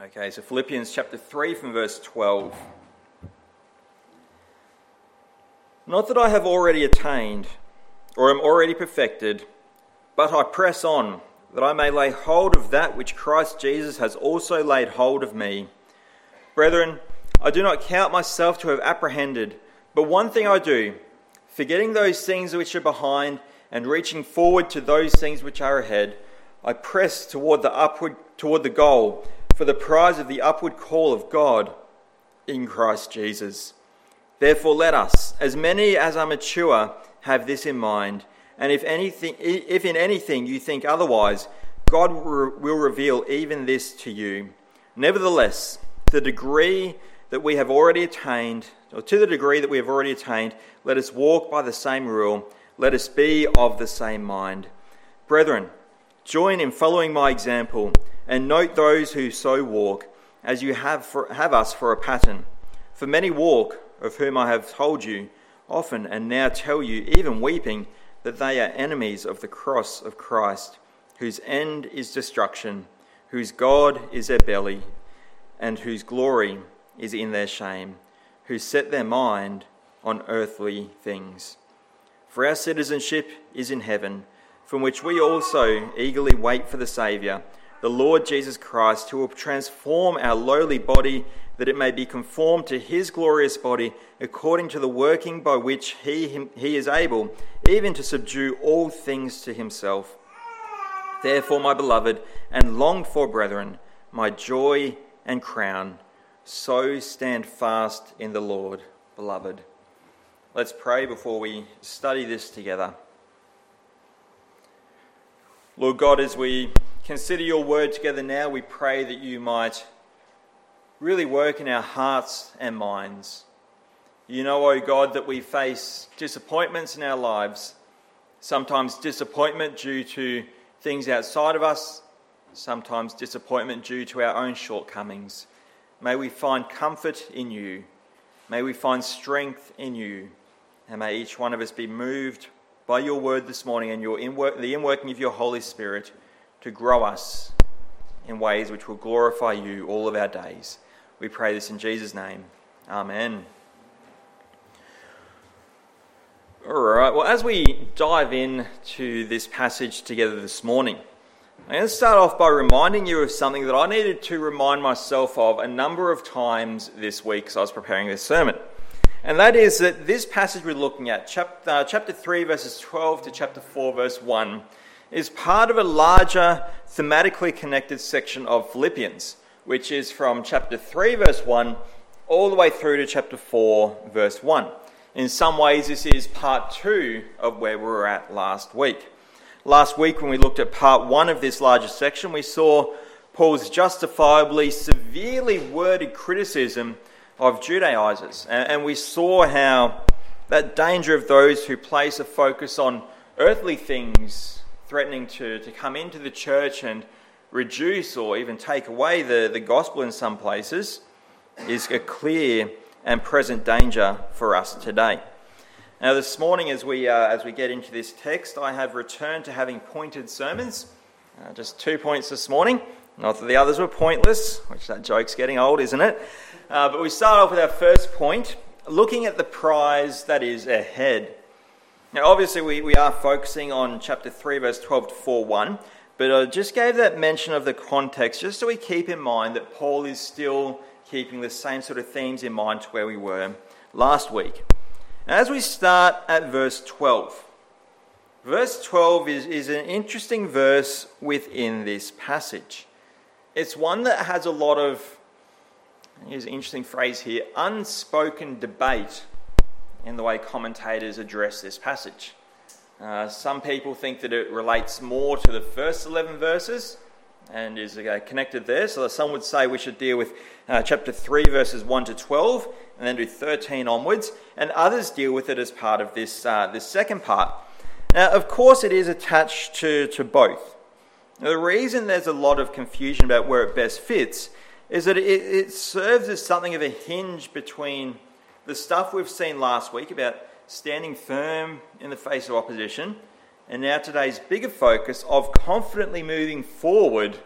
Okay, so Philippians chapter 3 from verse 12. Not that I have already attained or am already perfected, but I press on that I may lay hold of that which Christ Jesus has also laid hold of me. Brethren, I do not count myself to have apprehended, but one thing I do, forgetting those things which are behind and reaching forward to those things which are ahead, I press toward the upward toward the goal for the prize of the upward call of God in Christ Jesus. Therefore let us, as many as are mature, have this in mind, and if anything if in anything you think otherwise, God will reveal even this to you. Nevertheless, the degree that we have already attained, or to the degree that we have already attained, let us walk by the same rule, let us be of the same mind. Brethren, join in following my example, and note those who so walk, as you have, for, have us for a pattern. For many walk, of whom I have told you often, and now tell you, even weeping, that they are enemies of the cross of Christ, whose end is destruction, whose God is their belly, and whose glory is in their shame, who set their mind on earthly things. For our citizenship is in heaven, from which we also eagerly wait for the Saviour, the Lord Jesus Christ, who will transform our lowly body that it may be conformed to his glorious body, according to the working by which he, he is able even to subdue all things to himself. Therefore, my beloved and longed for brethren, my joy and crown, so stand fast in the Lord, beloved. Let's pray before we study this together. Lord God, as we consider your word together now, we pray that you might really work in our hearts and minds. You know, O oh God, that we face disappointments in our lives, sometimes disappointment due to things outside of us, sometimes disappointment due to our own shortcomings. May we find comfort in you. May we find strength in you. And may each one of us be moved by your word this morning and your inwork, the inworking of your Holy Spirit to grow us in ways which will glorify you all of our days. We pray this in Jesus' name. Amen. All right, well, as we dive in to this passage together this morning, I'm going to start off by reminding you of something that I needed to remind myself of a number of times this week as I was preparing this sermon. And that is that this passage we're looking at, chapter, uh, chapter 3, verses 12 to chapter 4, verse 1, is part of a larger, thematically connected section of Philippians, which is from chapter 3, verse 1, all the way through to chapter 4, verse 1. In some ways, this is part 2 of where we were at last week. Last week, when we looked at part one of this larger section, we saw Paul's justifiably severely worded criticism of Judaizers. And we saw how that danger of those who place a focus on earthly things threatening to, to come into the church and reduce or even take away the, the gospel in some places is a clear and present danger for us today. Now, this morning, as we, uh, as we get into this text, I have returned to having pointed sermons. Uh, just two points this morning. Not that the others were pointless, which that joke's getting old, isn't it? Uh, but we start off with our first point looking at the prize that is ahead. Now, obviously, we, we are focusing on chapter 3, verse 12 to 4 1, but I just gave that mention of the context just so we keep in mind that Paul is still keeping the same sort of themes in mind to where we were last week. As we start at verse 12, verse 12 is, is an interesting verse within this passage. It's one that has a lot of, here's an interesting phrase here, unspoken debate in the way commentators address this passage. Uh, some people think that it relates more to the first 11 verses and is uh, connected there. So some would say we should deal with uh, chapter 3, verses 1 to 12, and then do 13 onwards, and others deal with it as part of this, uh, this second part. Now, of course, it is attached to, to both. Now, the reason there's a lot of confusion about where it best fits is that it, it serves as something of a hinge between the stuff we've seen last week about standing firm in the face of opposition and now today's bigger focus of confidently moving forward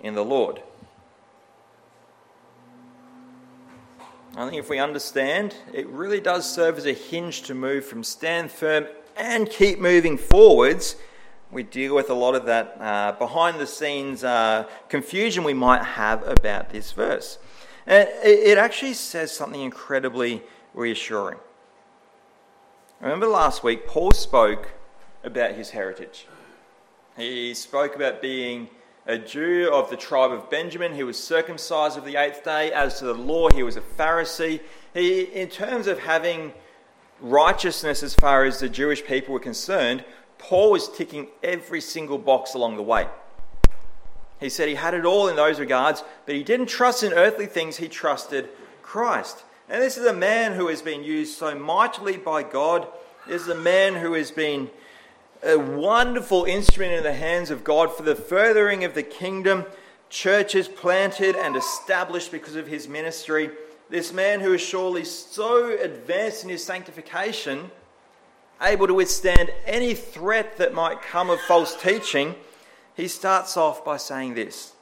in the Lord. I think if we understand, it really does serve as a hinge to move from stand firm and keep moving forwards we deal with a lot of that uh, behind the scenes uh, confusion we might have about this verse. And it actually says something incredibly reassuring. Remember last week, Paul spoke about his heritage. He spoke about being a Jew of the tribe of Benjamin. He was circumcised of the eighth day. As to the law, he was a Pharisee. He, in terms of having righteousness as far as the Jewish people were concerned, Paul was ticking every single box along the way. He said he had it all in those regards, but he didn't trust in earthly things, he trusted Christ. And this is a man who has been used so mightily by God. This is a man who has been a wonderful instrument in the hands of God for the furthering of the kingdom, churches planted and established because of his ministry. This man who is surely so advanced in his sanctification, able to withstand any threat that might come of false teaching, he starts off by saying this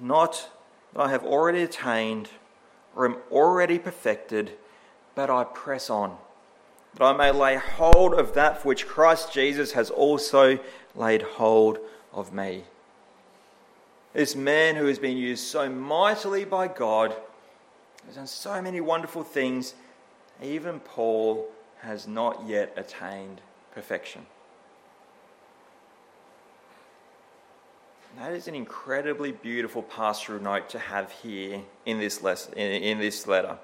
Not that I have already attained or am already perfected, but I press on that I may lay hold of that for which Christ Jesus has also laid hold of me. This man who has been used so mightily by God, has done so many wonderful things, even Paul has not yet attained perfection. That is an incredibly beautiful pastoral note to have here in this, lesson, in this letter.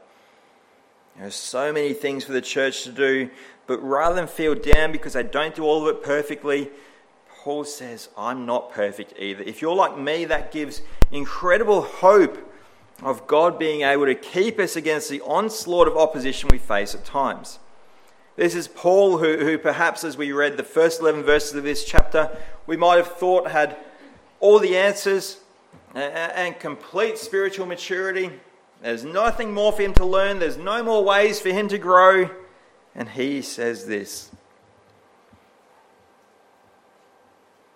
There's so many things for the church to do, but rather than feel down because they don't do all of it perfectly, Paul says, I'm not perfect either. If you're like me, that gives incredible hope of God being able to keep us against the onslaught of opposition we face at times. This is Paul, who, who perhaps as we read the first 11 verses of this chapter, we might have thought had all the answers uh, uh, and complete spiritual maturity. There's nothing more for him to learn, there's no more ways for him to grow. And he says this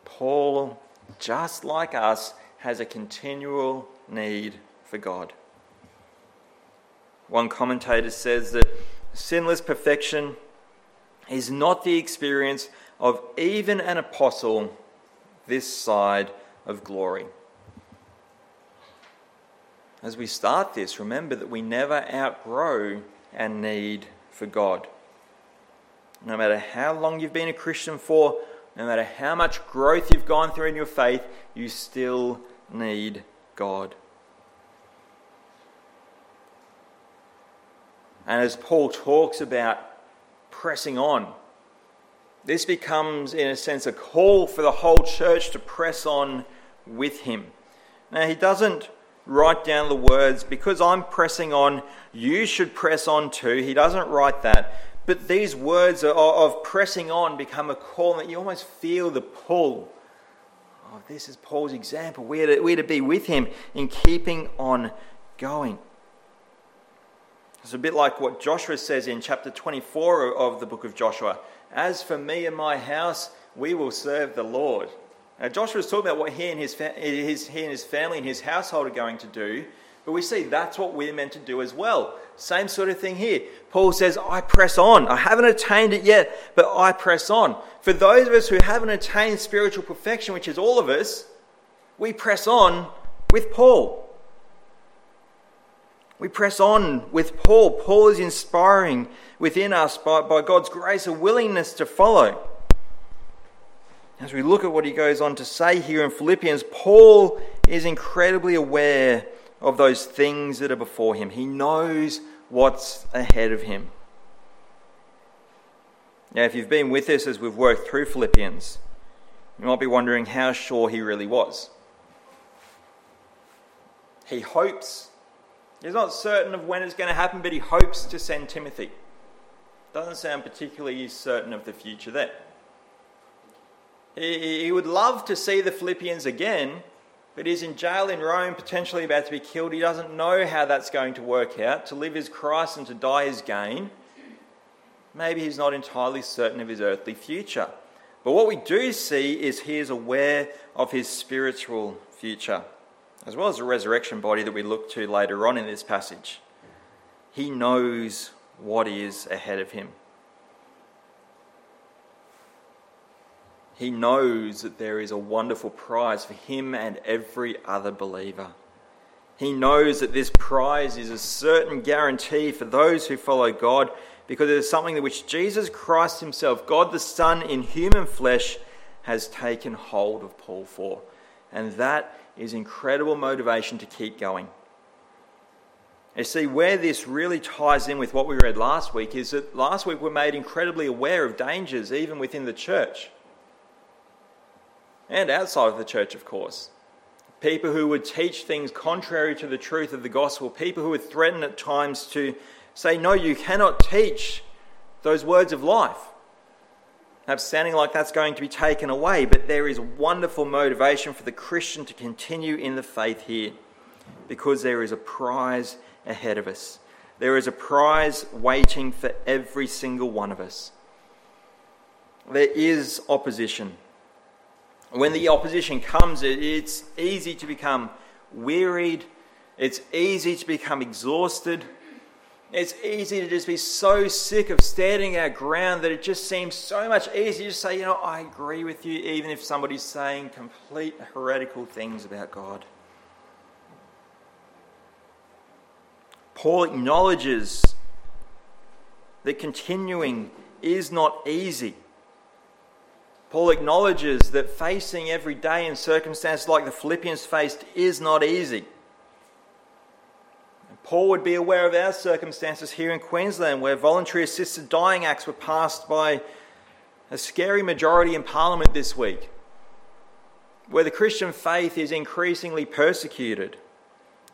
Paul, just like us, has a continual need for God. One commentator says that sinless perfection is not the experience of even an apostle this side of glory. As we start this, remember that we never outgrow our need for God. No matter how long you've been a Christian for, no matter how much growth you've gone through in your faith, you still need God. And as Paul talks about pressing on, this becomes, in a sense, a call for the whole church to press on with him. Now, he doesn't write down the words, because I'm pressing on, you should press on too. He doesn't write that. But these words of pressing on become a call that you almost feel the pull. Oh, this is Paul's example. We're to, we're to be with him in keeping on going. It's a bit like what Joshua says in chapter 24 of the book of Joshua. As for me and my house, we will serve the Lord. Now, Joshua is talking about what he and his, fa- his, he and his family and his household are going to do, but we see that's what we're meant to do as well. Same sort of thing here. Paul says, I press on. I haven't attained it yet, but I press on. For those of us who haven't attained spiritual perfection, which is all of us, we press on with Paul. We press on with Paul. Paul is inspiring within us by, by God's grace a willingness to follow. As we look at what he goes on to say here in Philippians, Paul is incredibly aware of those things that are before him. He knows what's ahead of him. Now, if you've been with us as we've worked through Philippians, you might be wondering how sure he really was. He hopes, he's not certain of when it's going to happen, but he hopes to send Timothy. Doesn't sound particularly certain of the future there. He would love to see the Philippians again, but he's in jail in Rome, potentially about to be killed. He doesn't know how that's going to work out. To live is Christ and to die is gain. Maybe he's not entirely certain of his earthly future. But what we do see is he is aware of his spiritual future. As well as the resurrection body that we look to later on in this passage. He knows what is ahead of him. He knows that there is a wonderful prize for him and every other believer. He knows that this prize is a certain guarantee for those who follow God because it is something which Jesus Christ Himself, God the Son in human flesh, has taken hold of Paul for. And that is incredible motivation to keep going. You see, where this really ties in with what we read last week is that last week we're made incredibly aware of dangers, even within the church. And outside of the church, of course. People who would teach things contrary to the truth of the gospel, people who would threaten at times to say, No, you cannot teach those words of life. Perhaps sounding like that's going to be taken away, but there is wonderful motivation for the Christian to continue in the faith here because there is a prize ahead of us. There is a prize waiting for every single one of us. There is opposition. When the opposition comes, it's easy to become wearied, it's easy to become exhausted. It's easy to just be so sick of standing our ground that it just seems so much easier to say, you know, I agree with you, even if somebody's saying complete heretical things about God. Paul acknowledges that continuing is not easy. Paul acknowledges that facing every day in circumstances like the Philippians faced is not easy. Paul would be aware of our circumstances here in Queensland, where voluntary assisted dying acts were passed by a scary majority in Parliament this week, where the Christian faith is increasingly persecuted,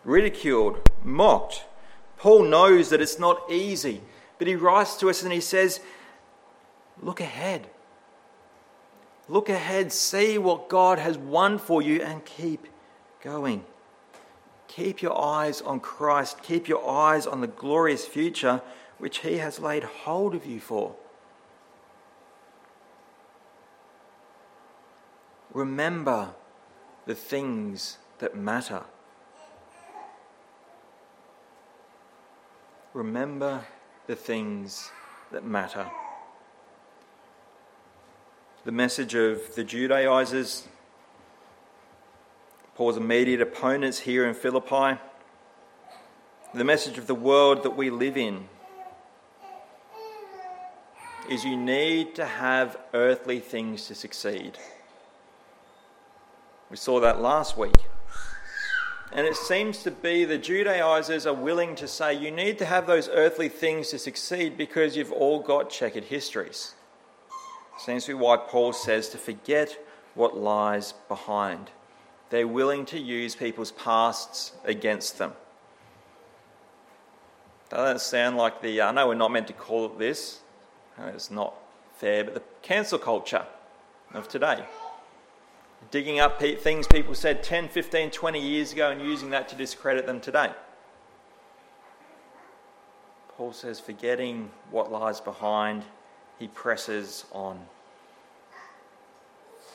ridiculed, mocked Paul knows that it's not easy, but he writes to us and he says, Look ahead. Look ahead, see what God has won for you, and keep going. Keep your eyes on Christ. Keep your eyes on the glorious future which He has laid hold of you for. Remember the things that matter. remember the things that matter. The message of the Judaizers, Paul's immediate opponents here in Philippi, the message of the world that we live in is you need to have earthly things to succeed. We saw that last week. And it seems to be the Judaizers are willing to say you need to have those earthly things to succeed because you've all got checkered histories. Seems to be why Paul says to forget what lies behind. They're willing to use people's pasts against them. Doesn't sound like the, uh, I know we're not meant to call it this, uh, it's not fair, but the cancel culture of today digging up things people said 10, 15, 20 years ago and using that to discredit them today. Paul says, forgetting what lies behind, he presses on.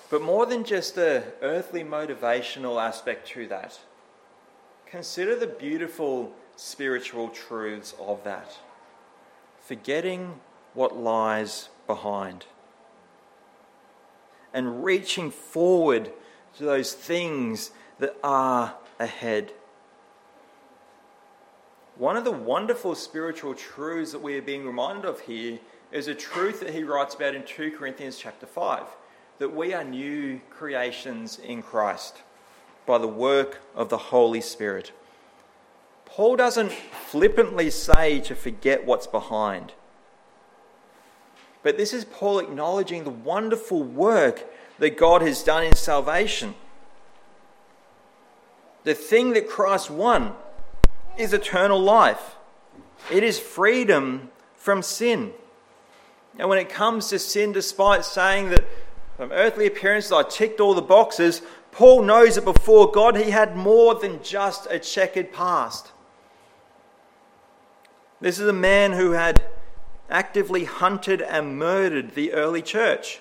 But more than just the earthly motivational aspect to that, consider the beautiful spiritual truths of that. Forgetting what lies behind and reaching forward to those things that are ahead. One of the wonderful spiritual truths that we are being reminded of here is a truth that he writes about in 2 Corinthians chapter 5 that we are new creations in Christ by the work of the Holy Spirit. Paul doesn't flippantly say to forget what's behind. But this is Paul acknowledging the wonderful work that God has done in salvation. The thing that Christ won is eternal life, it is freedom from sin. And when it comes to sin, despite saying that from earthly appearances I ticked all the boxes, Paul knows that before God he had more than just a checkered past. This is a man who had actively hunted and murdered the early church.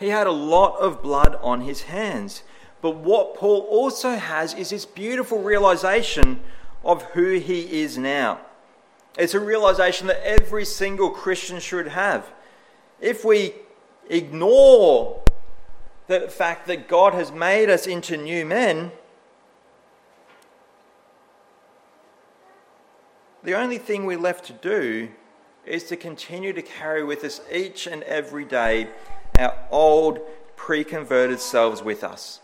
He had a lot of blood on his hands. But what Paul also has is this beautiful realization of who he is now. It's a realization that every single Christian should have. If we ignore the fact that God has made us into new men, the only thing we're left to do is to continue to carry with us each and every day our old pre converted selves with us.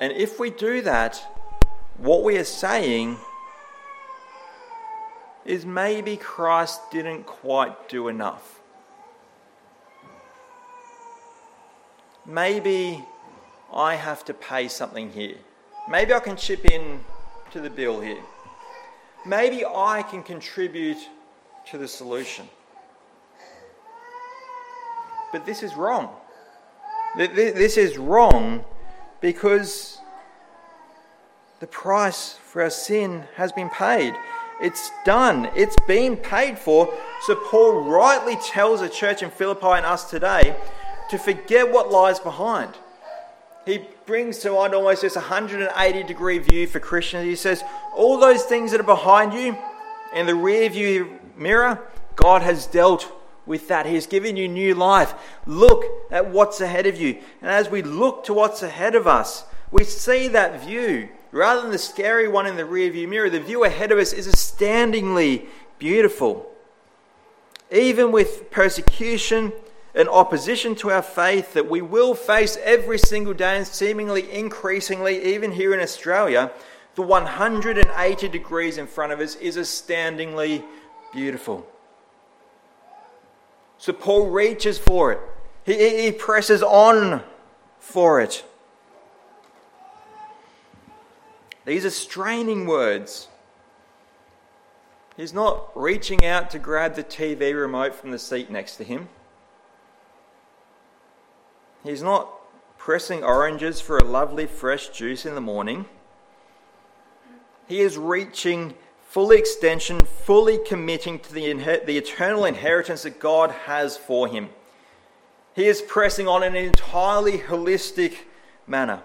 And if we do that, what we are saying is maybe Christ didn't quite do enough. Maybe I have to pay something here. Maybe I can chip in to the bill here. Maybe I can contribute to the solution. But this is wrong. This is wrong because the price for our sin has been paid. It's done. It's been paid for. So Paul rightly tells the church in Philippi and us today to forget what lies behind. He brings to mind almost this 180 degree view for Christians. He says, All those things that are behind you in the rear view mirror, God has dealt with that. He has given you new life. Look at what's ahead of you. And as we look to what's ahead of us, we see that view Rather than the scary one in the rearview mirror, the view ahead of us is astoundingly beautiful. Even with persecution and opposition to our faith that we will face every single day and seemingly increasingly, even here in Australia, the 180 degrees in front of us is astoundingly beautiful. So Paul reaches for it, he, he presses on for it. These are straining words. He's not reaching out to grab the TV remote from the seat next to him. He's not pressing oranges for a lovely fresh juice in the morning. He is reaching full extension, fully committing to the, the eternal inheritance that God has for him. He is pressing on in an entirely holistic manner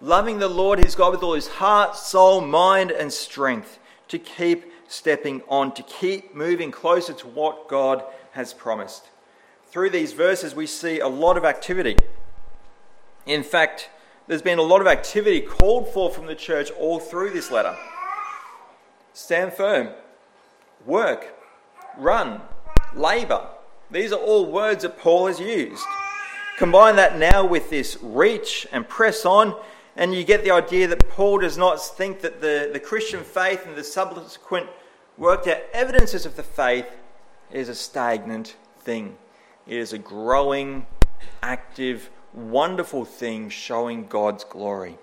loving the Lord his God with all his heart, soul, mind, and strength, to keep stepping on, to keep moving closer to what God has promised. Through these verses, we see a lot of activity. In fact, there's been a lot of activity called for from the church all through this letter. Stand firm, work, run, labour. These are all words that Paul has used. Combine that now with this reach and press on, and you get the idea that Paul does not think that the, the Christian faith and the subsequent worked out evidences of the faith is a stagnant thing. It is a growing, active, wonderful thing showing God's glory.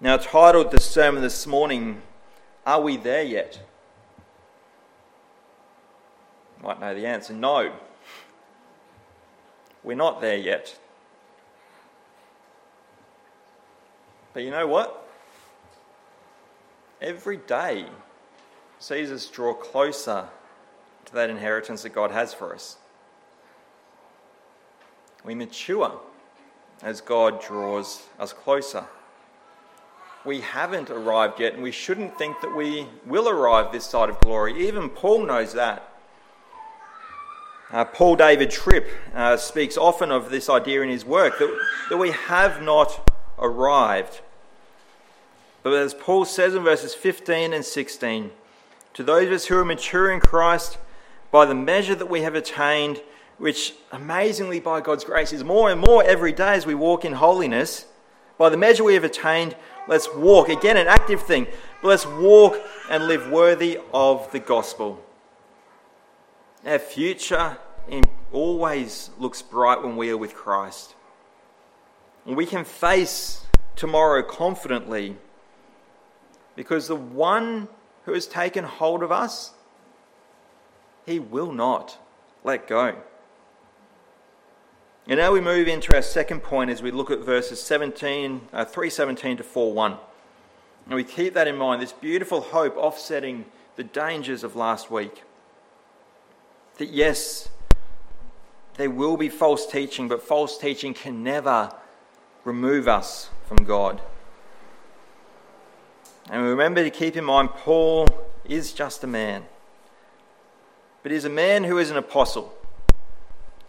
Now, titled the sermon this morning, Are We There Yet? You might know the answer no. We're not there yet. But you know what? Every day sees us draw closer to that inheritance that God has for us. We mature as God draws us closer. We haven't arrived yet, and we shouldn't think that we will arrive this side of glory. Even Paul knows that. Uh, Paul David Tripp uh, speaks often of this idea in his work that, that we have not arrived. But as Paul says in verses 15 and 16, to those of us who are mature in Christ, by the measure that we have attained, which amazingly by God's grace is more and more every day as we walk in holiness, by the measure we have attained, let's walk. Again, an active thing, but let's walk and live worthy of the gospel. Our future always looks bright when we are with Christ. And we can face tomorrow confidently because the one who has taken hold of us, he will not let go. And now we move into our second point as we look at verses 17, uh, 317 to 41. And we keep that in mind, this beautiful hope offsetting the dangers of last week. That yes, there will be false teaching, but false teaching can never remove us from God. And remember to keep in mind, Paul is just a man. But he's a man who is an apostle.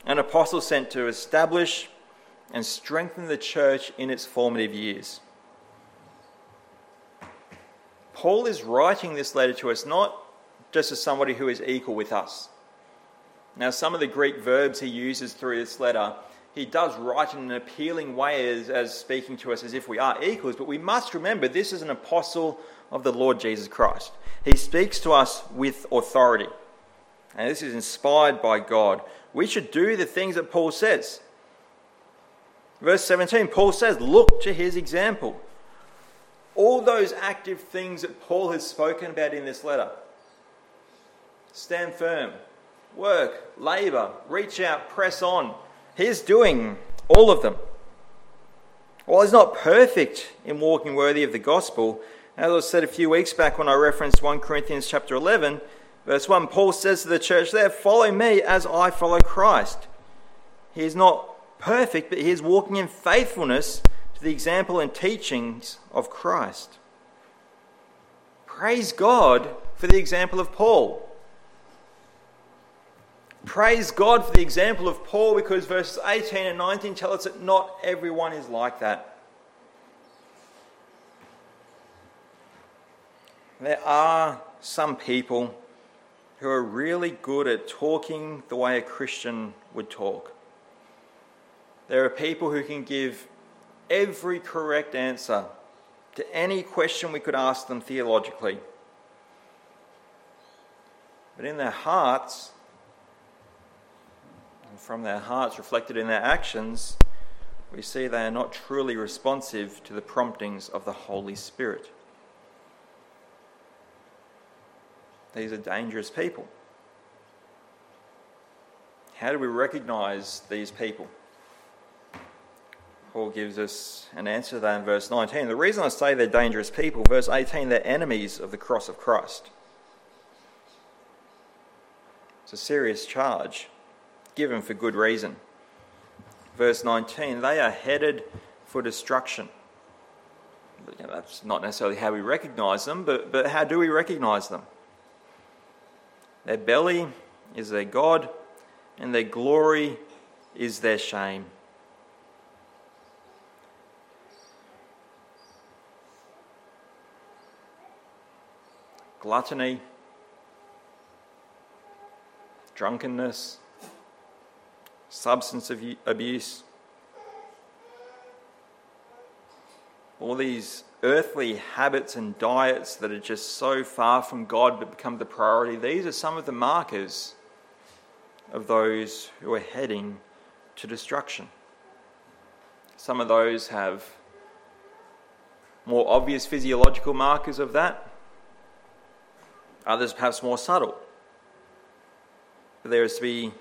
An apostle sent to establish and strengthen the church in its formative years. Paul is writing this letter to us not just as somebody who is equal with us. Now, some of the Greek verbs he uses through this letter he does write in an appealing way as, as speaking to us as if we are equals, but we must remember this is an apostle of the Lord Jesus Christ. He speaks to us with authority. And this is inspired by God. We should do the things that Paul says. Verse 17, Paul says, Look to his example. All those active things that Paul has spoken about in this letter stand firm, work, labour, reach out, press on He's doing all of them. While he's not perfect in walking worthy of the gospel, as I said a few weeks back when I referenced 1 Corinthians chapter 11, verse 1, Paul says to the church there, Follow me as I follow Christ. He is not perfect, but he is walking in faithfulness to the example and teachings of Christ. Praise God for the example of Paul. Praise God for the example of Paul because verses 18 and 19 tell us that not everyone is like that. There are some people who are really good at talking the way a Christian would talk. There are people who can give every correct answer to any question we could ask them theologically. But in their hearts, and from their hearts reflected in their actions, we see they are not truly responsive to the promptings of the Holy Spirit. These are dangerous people. How do we recognize these people? Paul gives us an answer to that in verse 19. The reason I say they're dangerous people, verse 18, they're enemies of the cross of Christ. It's a serious charge given for good reason. Verse 19, they are headed for destruction. You know, that's not necessarily how we recognize them, but, but how do we recognize them? Their belly is their God, and their glory is their shame. Gluttony, drunkenness, substance abuse, all these earthly habits and diets that are just so far from God but become the priority, these are some of the markers of those who are heading to destruction. Some of those have more obvious physiological markers of that, others perhaps more subtle. But there is to be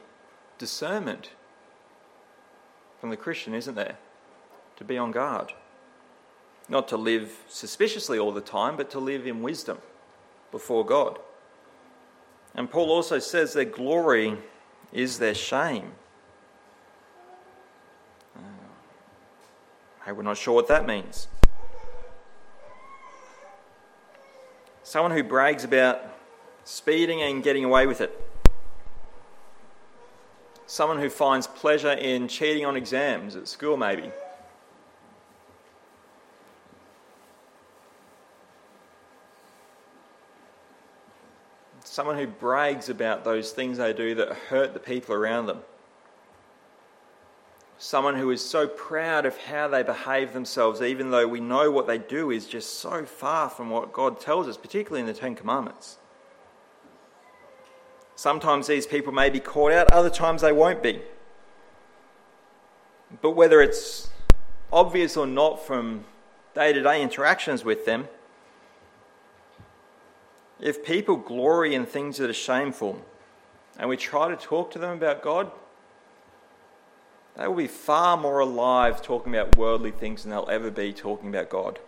discernment from the Christian, isn't there? To be on guard. Not to live suspiciously all the time, but to live in wisdom before God. And Paul also says their glory is their shame. Uh, hey, we're not sure what that means. Someone who brags about speeding and getting away with it someone who finds pleasure in cheating on exams at school, maybe. Someone who brags about those things they do that hurt the people around them. Someone who is so proud of how they behave themselves, even though we know what they do is just so far from what God tells us, particularly in the Ten Commandments. Sometimes these people may be caught out, other times they won't be. But whether it's obvious or not from day to day interactions with them, if people glory in things that are shameful and we try to talk to them about God, they will be far more alive talking about worldly things than they'll ever be talking about God.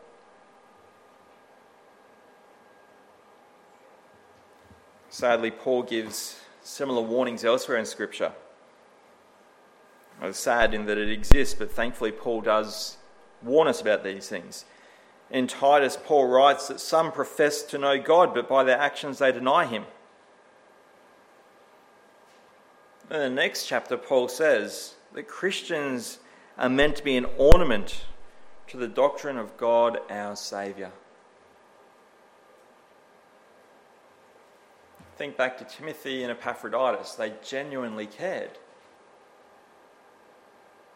Sadly, Paul gives similar warnings elsewhere in Scripture. It's sad in that it exists, but thankfully Paul does warn us about these things. In Titus, Paul writes that some profess to know God, but by their actions they deny him. In the next chapter, Paul says that Christians are meant to be an ornament to the doctrine of God our Saviour. Think back to Timothy and Epaphroditus. They genuinely cared.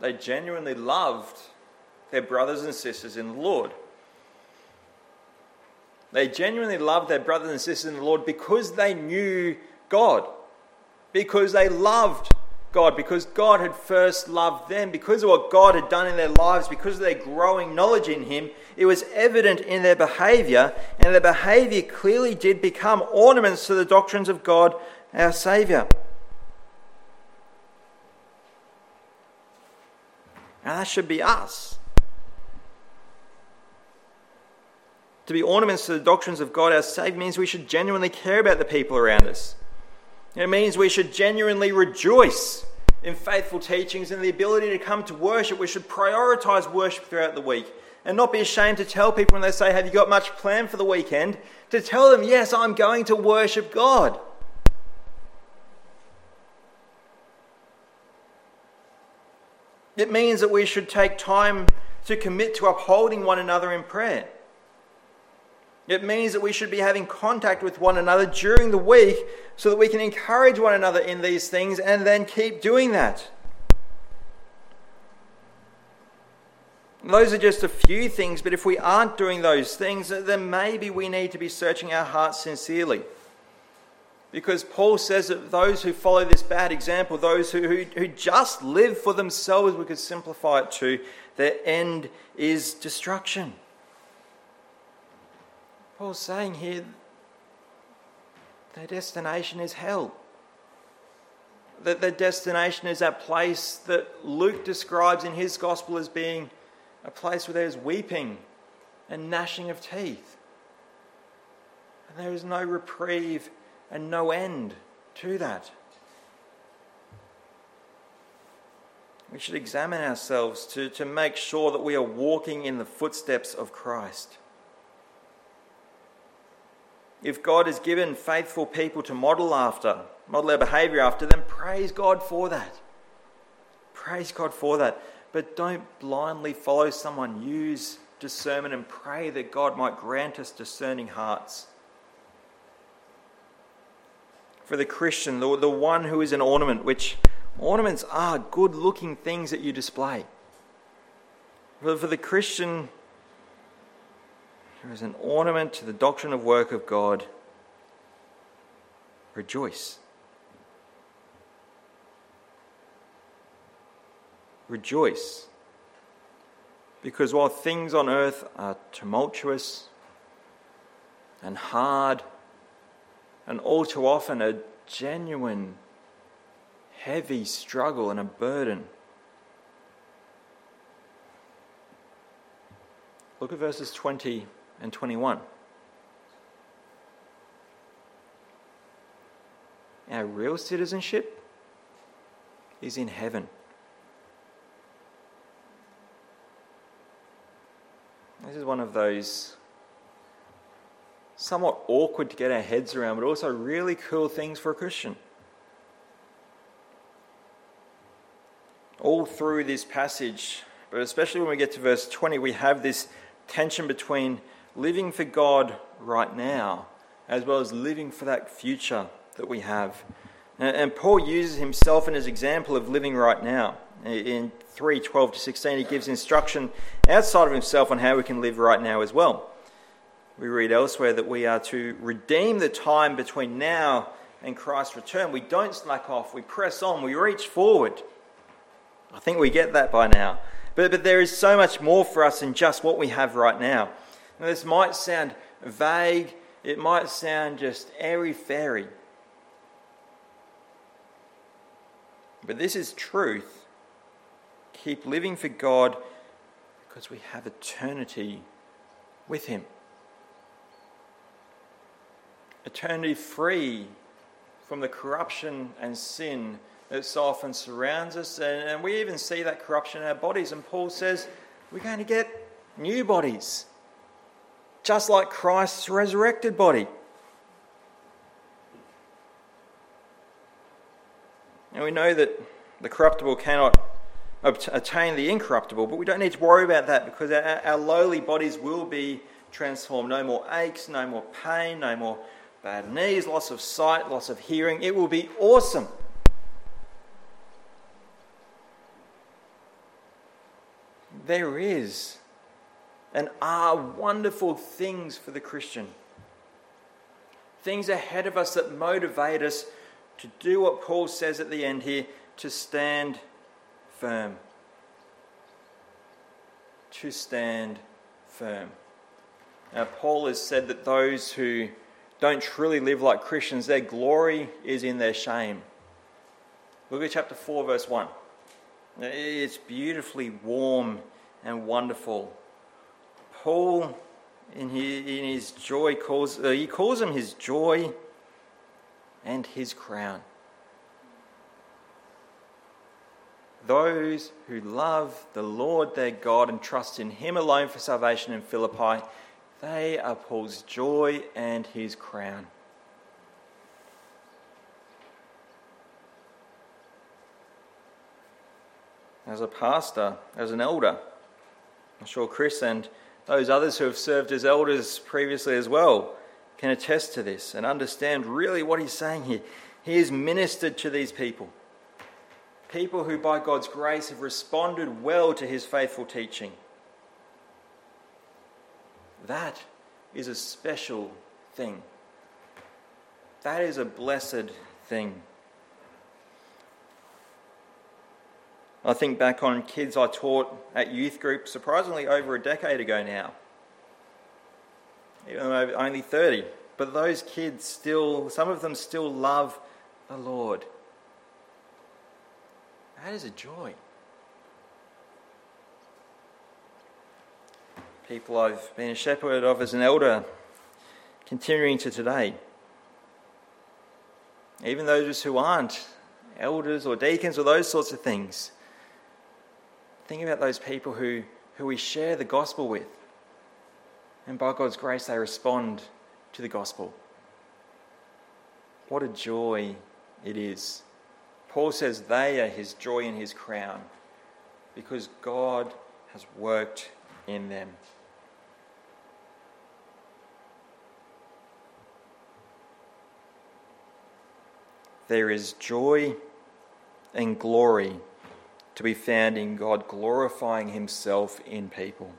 They genuinely loved their brothers and sisters in the Lord. They genuinely loved their brothers and sisters in the Lord because they knew God, because they loved God, because God had first loved them, because of what God had done in their lives, because of their growing knowledge in Him. It was evident in their behavior, and their behavior clearly did become ornaments to the doctrines of God, our Saviour. And that should be us. To be ornaments to the doctrines of God, our Saviour, means we should genuinely care about the people around us. It means we should genuinely rejoice in faithful teachings and the ability to come to worship. We should prioritize worship throughout the week and not be ashamed to tell people when they say, Have you got much planned for the weekend? To tell them, Yes, I'm going to worship God. It means that we should take time to commit to upholding one another in prayer. It means that we should be having contact with one another during the week so that we can encourage one another in these things and then keep doing that. Those are just a few things, but if we aren't doing those things, then maybe we need to be searching our hearts sincerely. Because Paul says that those who follow this bad example, those who, who, who just live for themselves, we could simplify it to, their end is destruction. Paul's saying here their destination is hell. That their destination is that place that Luke describes in his gospel as being a place where there's weeping and gnashing of teeth. And there is no reprieve and no end to that. We should examine ourselves to, to make sure that we are walking in the footsteps of Christ. If God has given faithful people to model after, model their behavior after, then praise God for that. Praise God for that. But don't blindly follow someone. Use discernment and pray that God might grant us discerning hearts for the Christian, the, the one who is an ornament, which ornaments are good looking things that you display. For, for the Christian, who is an ornament to the doctrine of work of God, rejoice. Rejoice. Because while things on earth are tumultuous and hard and all too often a genuine, heavy struggle and a burden. Look at verses 20 and 21. Our real citizenship is in heaven. This is one of those somewhat awkward to get our heads around, but also really cool things for a Christian. All through this passage, but especially when we get to verse 20, we have this tension between living for God right now as well as living for that future that we have. And Paul uses himself in his example of living right now. In 3 12 to 16, he gives instruction outside of himself on how we can live right now as well. We read elsewhere that we are to redeem the time between now and Christ's return. We don't slack off, we press on, we reach forward. I think we get that by now. But, but there is so much more for us than just what we have right now. Now this might sound vague, it might sound just airy fairy. But this is truth. Keep living for God because we have eternity with Him eternity free from the corruption and sin that so often surrounds us, and, and we even see that corruption in our bodies. And Paul says we're going to get new bodies, just like Christ's resurrected body. And we know that the corruptible cannot attain the incorruptible, but we don't need to worry about that because our, our lowly bodies will be transformed. No more aches, no more pain, no more bad knees, loss of sight, loss of hearing. It will be awesome. There is and are wonderful things for the Christian. Things ahead of us that motivate us to do what Paul says at the end here to stand firm. To stand firm. Now, Paul has said that those who don't truly live like Christians, their glory is in their shame. Look at chapter 4, verse 1. It's beautifully warm and wonderful. Paul, in his, joy, calls, uh, he calls them his joy and his crown. Those who love the Lord their God and trust in him alone for salvation in Philippi, they are Paul's joy and his crown. As a pastor, as an elder, I'm sure Chris and those others who have served as elders previously as well can attest to this and understand really what he's saying here. He has ministered to these people, people who, by God's grace, have responded well to his faithful teaching. That is a special thing. That is a blessed thing. I think back on kids I taught at youth group surprisingly over a decade ago now. Even though only 30. But those kids still, some of them still love the Lord. That is a joy. People I've been a shepherd of as an elder, continuing to today. Even those who aren't elders or deacons or those sorts of things. Think about those people who, who we share the gospel with. And by God's grace, they respond to the gospel. What a joy it is. Paul says they are his joy and his crown because God has worked in them. There is joy and glory to be found in God glorifying Himself in people.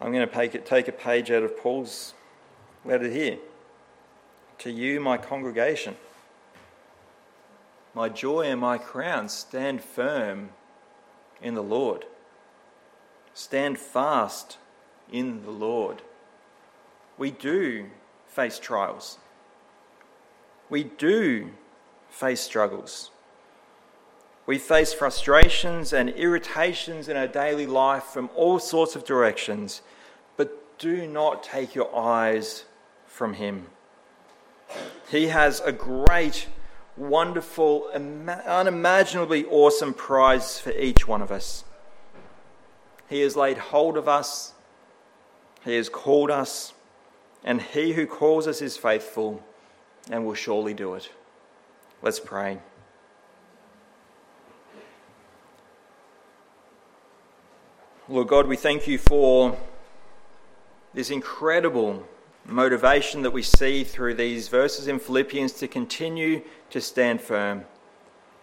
I'm going to take, a page out of Paul's letter here. To you, my congregation, my joy and my crown, stand firm in the Lord. Stand fast in the Lord. We do face trials. We do face struggles. We face frustrations and irritations in our daily life from all sorts of directions, but do not take your eyes from Him. He has a great, wonderful, unimaginably awesome prize for each one of us. He has laid hold of us, He has called us, and He who calls us is faithful and will surely do it. Let's pray. Lord God, we thank you for this incredible motivation that we see through these verses in Philippians to continue to stand firm.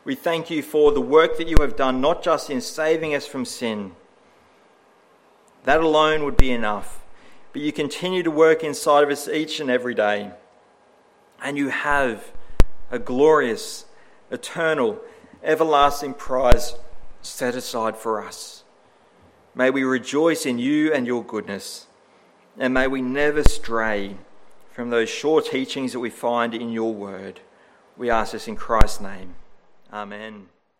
We thank you for the work that you have done, not just in saving us from sin. That alone would be enough. But you continue to work inside of us each and every day. And you have a glorious, eternal, everlasting prize set aside for us. May we rejoice in you and your goodness, and may we never stray from those sure teachings that we find in your word. We ask this in Christ's name. Amen.